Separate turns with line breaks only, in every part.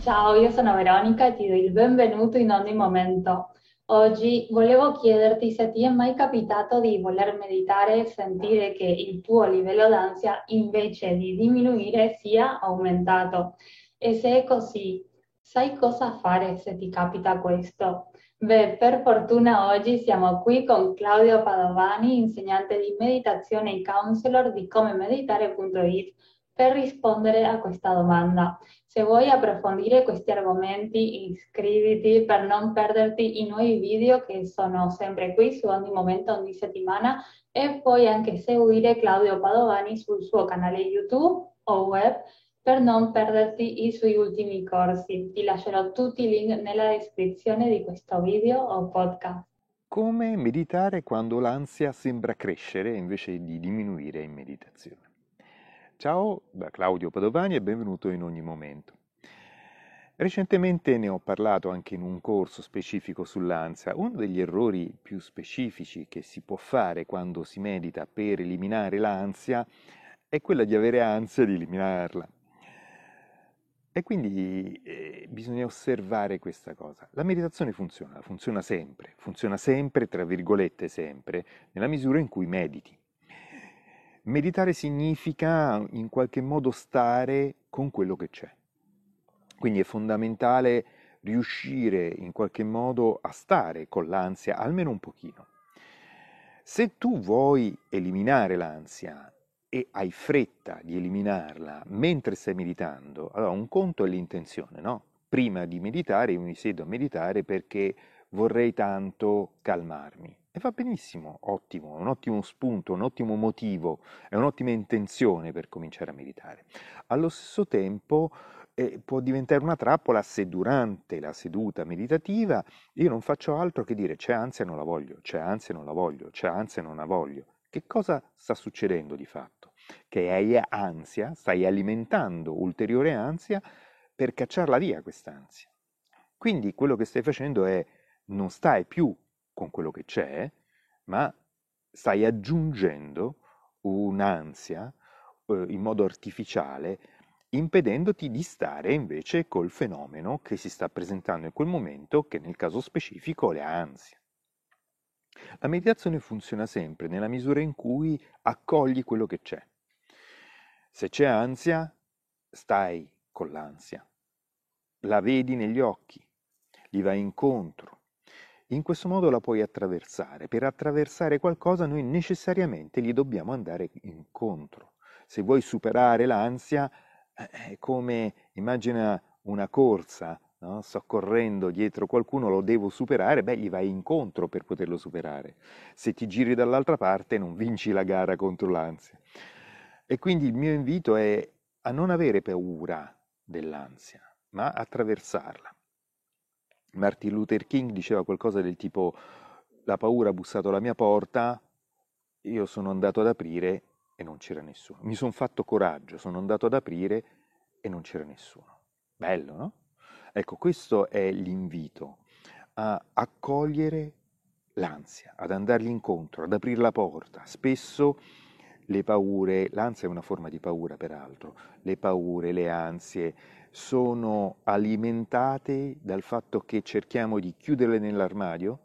Ciao, io sono Veronica e ti do il benvenuto in ogni momento. Oggi volevo chiederti se ti è mai capitato di voler meditare e sentire che il tuo livello d'ansia invece di diminuire sia aumentato. E se è così, sai cosa fare se ti capita questo? Beh, per fortuna oggi siamo qui con Claudio Padovani, insegnante di meditazione e counselor di comemeditare.it per rispondere a questa domanda. Se vuoi approfondire questi argomenti, iscriviti per non perderti i nuovi video che sono sempre qui su ogni momento, ogni settimana e puoi anche seguire Claudio Padovani sul suo canale YouTube o web per non perderti i suoi ultimi corsi. Ti lascerò tutti i link nella descrizione di questo video o podcast.
Come meditare quando l'ansia sembra crescere invece di diminuire in meditazione? Ciao da Claudio Padovani e benvenuto in ogni momento. Recentemente ne ho parlato anche in un corso specifico sull'ansia. Uno degli errori più specifici che si può fare quando si medita per eliminare l'ansia è quella di avere ansia di eliminarla. E quindi eh, bisogna osservare questa cosa. La meditazione funziona, funziona sempre, funziona sempre, tra virgolette sempre, nella misura in cui mediti. Meditare significa in qualche modo stare con quello che c'è. Quindi è fondamentale riuscire in qualche modo a stare con l'ansia almeno un pochino. Se tu vuoi eliminare l'ansia e hai fretta di eliminarla mentre stai meditando, allora un conto è l'intenzione, no? Prima di meditare io mi siedo a meditare perché vorrei tanto calmarmi. E va benissimo, ottimo, un ottimo spunto, un ottimo motivo, è un'ottima intenzione per cominciare a meditare. Allo stesso tempo eh, può diventare una trappola se durante la seduta meditativa io non faccio altro che dire c'è ansia non la voglio, c'è ansia non la voglio, c'è ansia non la voglio. Che cosa sta succedendo di fatto? Che hai ansia, stai alimentando ulteriore ansia per cacciarla via quest'ansia. Quindi quello che stai facendo è non stai più con quello che c'è, ma stai aggiungendo un'ansia eh, in modo artificiale, impedendoti di stare invece col fenomeno che si sta presentando in quel momento, che nel caso specifico è l'ansia. La meditazione funziona sempre nella misura in cui accogli quello che c'è. Se c'è ansia, stai con l'ansia, la vedi negli occhi, gli vai incontro, in questo modo la puoi attraversare. Per attraversare qualcosa noi necessariamente gli dobbiamo andare incontro. Se vuoi superare l'ansia, eh, è come immagina una corsa, no? sto correndo dietro qualcuno, lo devo superare, beh, gli vai incontro per poterlo superare. Se ti giri dall'altra parte non vinci la gara contro l'ansia. E quindi il mio invito è a non avere paura dell'ansia, ma attraversarla. Martin Luther King diceva qualcosa del tipo la paura ha bussato alla mia porta, io sono andato ad aprire e non c'era nessuno. Mi sono fatto coraggio, sono andato ad aprire e non c'era nessuno. Bello, no? Ecco, questo è l'invito a accogliere l'ansia, ad andargli incontro, ad aprire la porta. Spesso le paure, l'ansia è una forma di paura peraltro, le paure, le ansie, sono alimentate dal fatto che cerchiamo di chiuderle nell'armadio,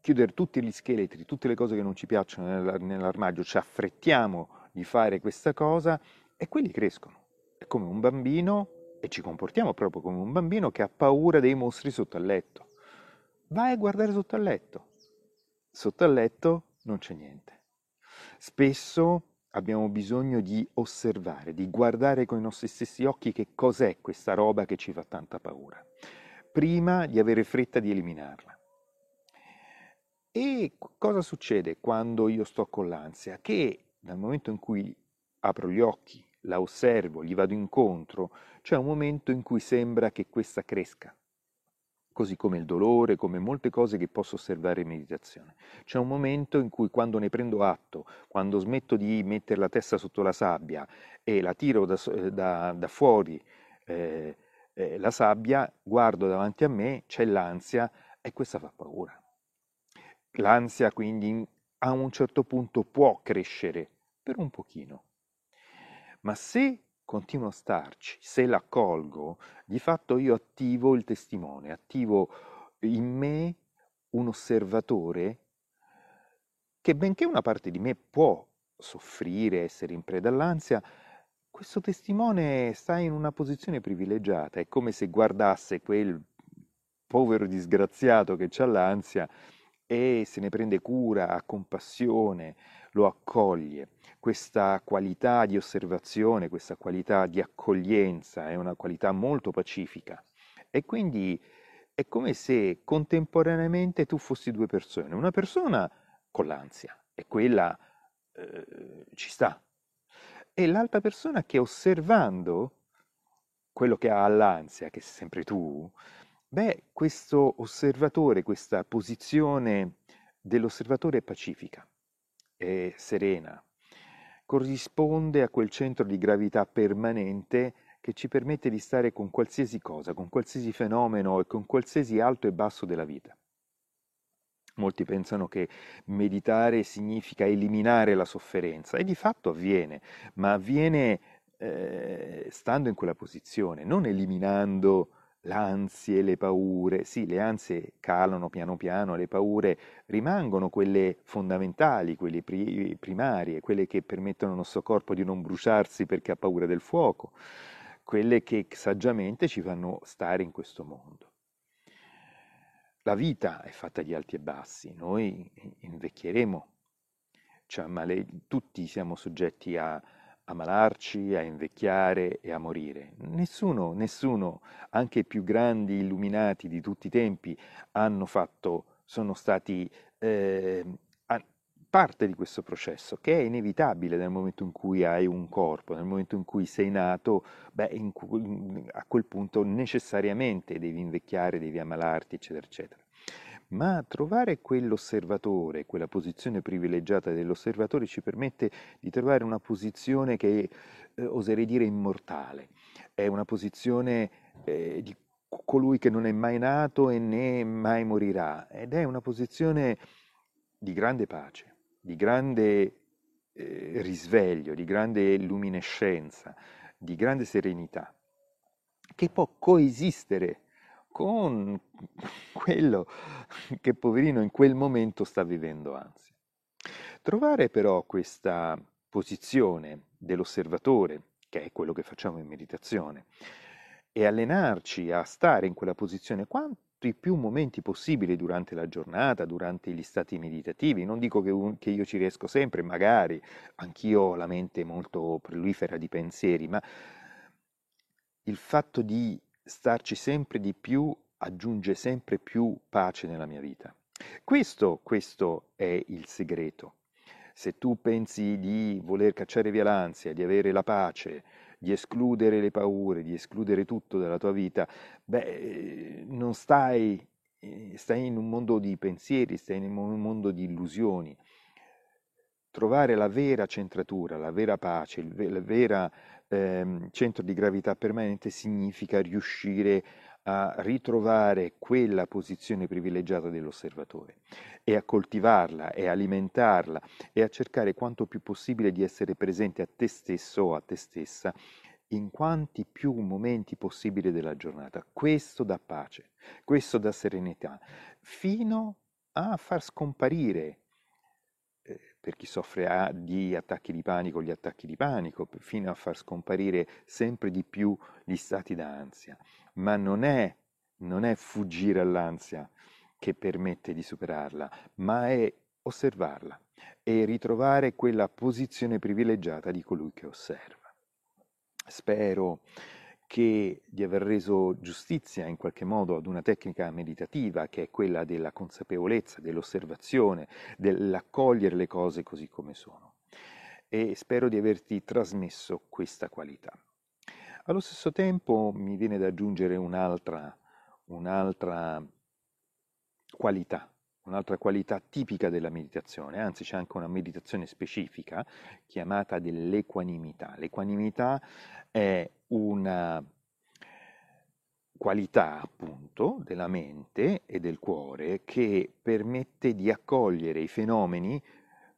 chiudere tutti gli scheletri, tutte le cose che non ci piacciono nell'armadio, ci affrettiamo di fare questa cosa e quelli crescono. È come un bambino e ci comportiamo proprio come un bambino che ha paura dei mostri sotto al letto. Vai a guardare sotto al letto. Sotto al letto non c'è niente. Spesso abbiamo bisogno di osservare, di guardare con i nostri stessi occhi che cos'è questa roba che ci fa tanta paura, prima di avere fretta di eliminarla. E cosa succede quando io sto con l'ansia? Che dal momento in cui apro gli occhi, la osservo, gli vado incontro, c'è un momento in cui sembra che questa cresca, così come il dolore, come molte cose che posso osservare in meditazione. C'è un momento in cui quando ne prendo atto, quando smetto di mettere la testa sotto la sabbia e la tiro da, da, da fuori eh, eh, la sabbia, guardo davanti a me, c'è l'ansia e questa fa paura. L'ansia quindi a un certo punto può crescere per un pochino, ma se continuo a starci, se l'accolgo, di fatto io attivo il testimone, attivo in me un osservatore che benché una parte di me può soffrire, essere in preda all'ansia, questo testimone sta in una posizione privilegiata, è come se guardasse quel povero disgraziato che ha l'ansia e se ne prende cura, ha compassione, lo accoglie. Questa qualità di osservazione, questa qualità di accoglienza è una qualità molto pacifica e quindi è come se contemporaneamente tu fossi due persone. Una persona con l'ansia e quella eh, ci sta. E l'altra persona che osservando quello che ha l'ansia, che sei sempre tu, beh, questo osservatore, questa posizione dell'osservatore è pacifica, è serena, corrisponde a quel centro di gravità permanente che ci permette di stare con qualsiasi cosa, con qualsiasi fenomeno e con qualsiasi alto e basso della vita. Molti pensano che meditare significa eliminare la sofferenza e di fatto avviene, ma avviene eh, stando in quella posizione, non eliminando l'ansia e le paure. Sì, le ansie calano piano piano, le paure rimangono quelle fondamentali, quelle pri- primarie, quelle che permettono al nostro corpo di non bruciarsi perché ha paura del fuoco, quelle che saggiamente ci fanno stare in questo mondo. La vita è fatta di alti e bassi, noi invecchieremo, cioè, male, tutti siamo soggetti a ammalarci, a invecchiare e a morire. Nessuno, nessuno, anche i più grandi illuminati di tutti i tempi, hanno fatto, sono stati eh, parte di questo processo che è inevitabile nel momento in cui hai un corpo, nel momento in cui sei nato, beh, in, a quel punto necessariamente devi invecchiare, devi ammalarti, eccetera, eccetera. Ma trovare quell'osservatore, quella posizione privilegiata dell'osservatore ci permette di trovare una posizione che eh, oserei dire immortale, è una posizione eh, di colui che non è mai nato e né mai morirà. Ed è una posizione di grande pace di grande eh, risveglio, di grande luminescenza, di grande serenità, che può coesistere con quello che poverino in quel momento sta vivendo ansia. Trovare però questa posizione dell'osservatore, che è quello che facciamo in meditazione, e allenarci a stare in quella posizione quanto i più momenti possibili durante la giornata, durante gli stati meditativi. Non dico che, un, che, io ci riesco sempre, magari anch'io ho la mente molto prolifera di pensieri, ma il fatto di starci sempre di più aggiunge sempre più pace nella mia vita. Questo, questo è il segreto. Se tu pensi di voler cacciare via l'ansia, di avere la pace, di escludere le paure, di escludere tutto dalla tua vita, beh, non stai, eh, stai in un mondo di pensieri, stai in un mondo di illusioni. Trovare la vera centratura, la vera pace, il, vero eh, centro di gravità permanente significa riuscire a ritrovare quella posizione privilegiata dell'osservatore e a coltivarla e alimentarla e a cercare quanto più possibile di essere presente a te stesso o a te stessa in quanti più momenti possibili della giornata. Questo dà pace, questo dà serenità, fino a far scomparire per chi soffre di attacchi di panico, gli attacchi di panico, fino a far scomparire sempre di più gli stati d'ansia. Ma non è, non è fuggire all'ansia, che permette di superarla, ma è osservarla e ritrovare quella posizione privilegiata di colui che osserva. Spero che di aver reso giustizia in qualche modo ad una tecnica meditativa che è quella della consapevolezza, dell'osservazione, dell'accogliere le cose così come sono. E spero di averti trasmesso questa qualità. Allo stesso tempo mi viene da aggiungere un'altra, un'altra qualità, un'altra qualità tipica della meditazione, anzi c'è anche una meditazione specifica chiamata dell'equanimità. L'equanimità è una qualità appunto della mente e del cuore che permette di accogliere i fenomeni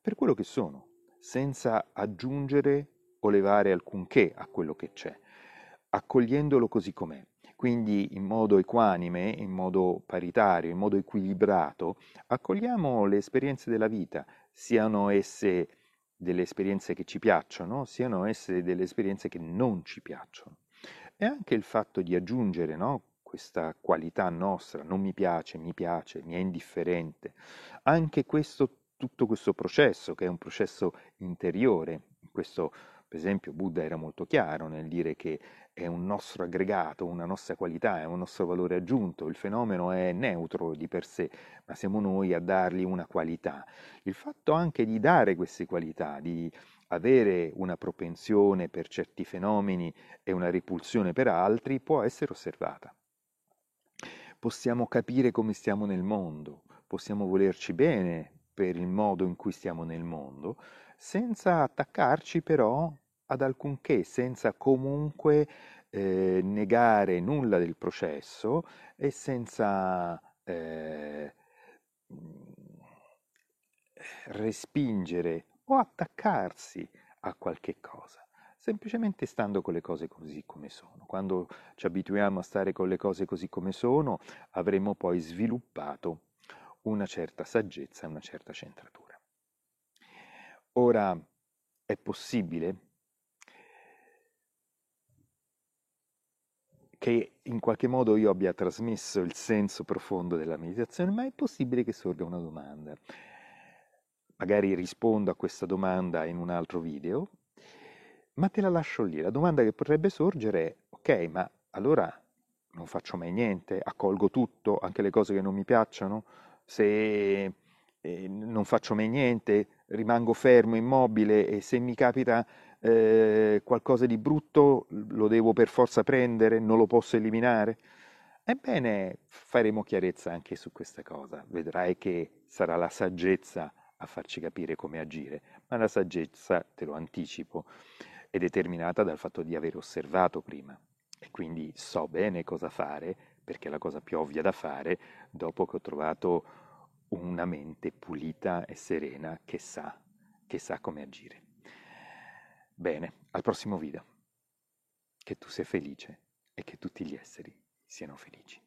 per quello che sono, senza aggiungere o levare alcunché a quello che c'è, accogliendolo così com'è. Quindi in modo equanime, in modo paritario, in modo equilibrato, accogliamo le esperienze della vita, siano esse delle esperienze che ci piacciono, siano esse delle esperienze che non ci piacciono. E anche il fatto di aggiungere no, questa qualità nostra, non mi piace, mi piace, mi è indifferente, anche questo, tutto questo processo, che è un processo interiore, questo per esempio Buddha era molto chiaro nel dire che è un nostro aggregato, una nostra qualità, è un nostro valore aggiunto, il fenomeno è neutro di per sé, ma siamo noi a dargli una qualità. Il fatto anche di dare queste qualità, di avere una propensione per certi fenomeni e una repulsione per altri, può essere osservata. Possiamo capire come stiamo nel mondo, possiamo volerci bene per il modo in cui stiamo nel mondo, senza attaccarci però ad alcunché, senza comunque eh, negare nulla del processo e senza eh, respingere o attaccarsi a qualche cosa, semplicemente stando con le cose così come sono. Quando ci abituiamo a stare con le cose così come sono, avremo poi sviluppato una certa saggezza una certa centratura. Ora, è possibile che in qualche modo io abbia trasmesso il senso profondo della meditazione, ma è possibile che sorga una domanda. Magari rispondo a questa domanda in un altro video, ma te la lascio lì. La domanda che potrebbe sorgere è, ok, ma allora non faccio mai niente, accolgo tutto, anche le cose che non mi piacciono, se eh, non faccio mai niente, rimango fermo, immobile e se mi capita eh, qualcosa di brutto lo devo per forza prendere, non lo posso eliminare? Ebbene, faremo chiarezza anche su questa cosa. Vedrai che sarà la saggezza a farci capire come agire, ma la saggezza, te lo anticipo, è determinata dal fatto di aver osservato prima e quindi so bene cosa fare perché è la cosa più ovvia da fare dopo che ho trovato una mente pulita e serena che sa, che sa come agire. Bene, al prossimo video. Che tu sia felice e che tutti gli esseri siano felici.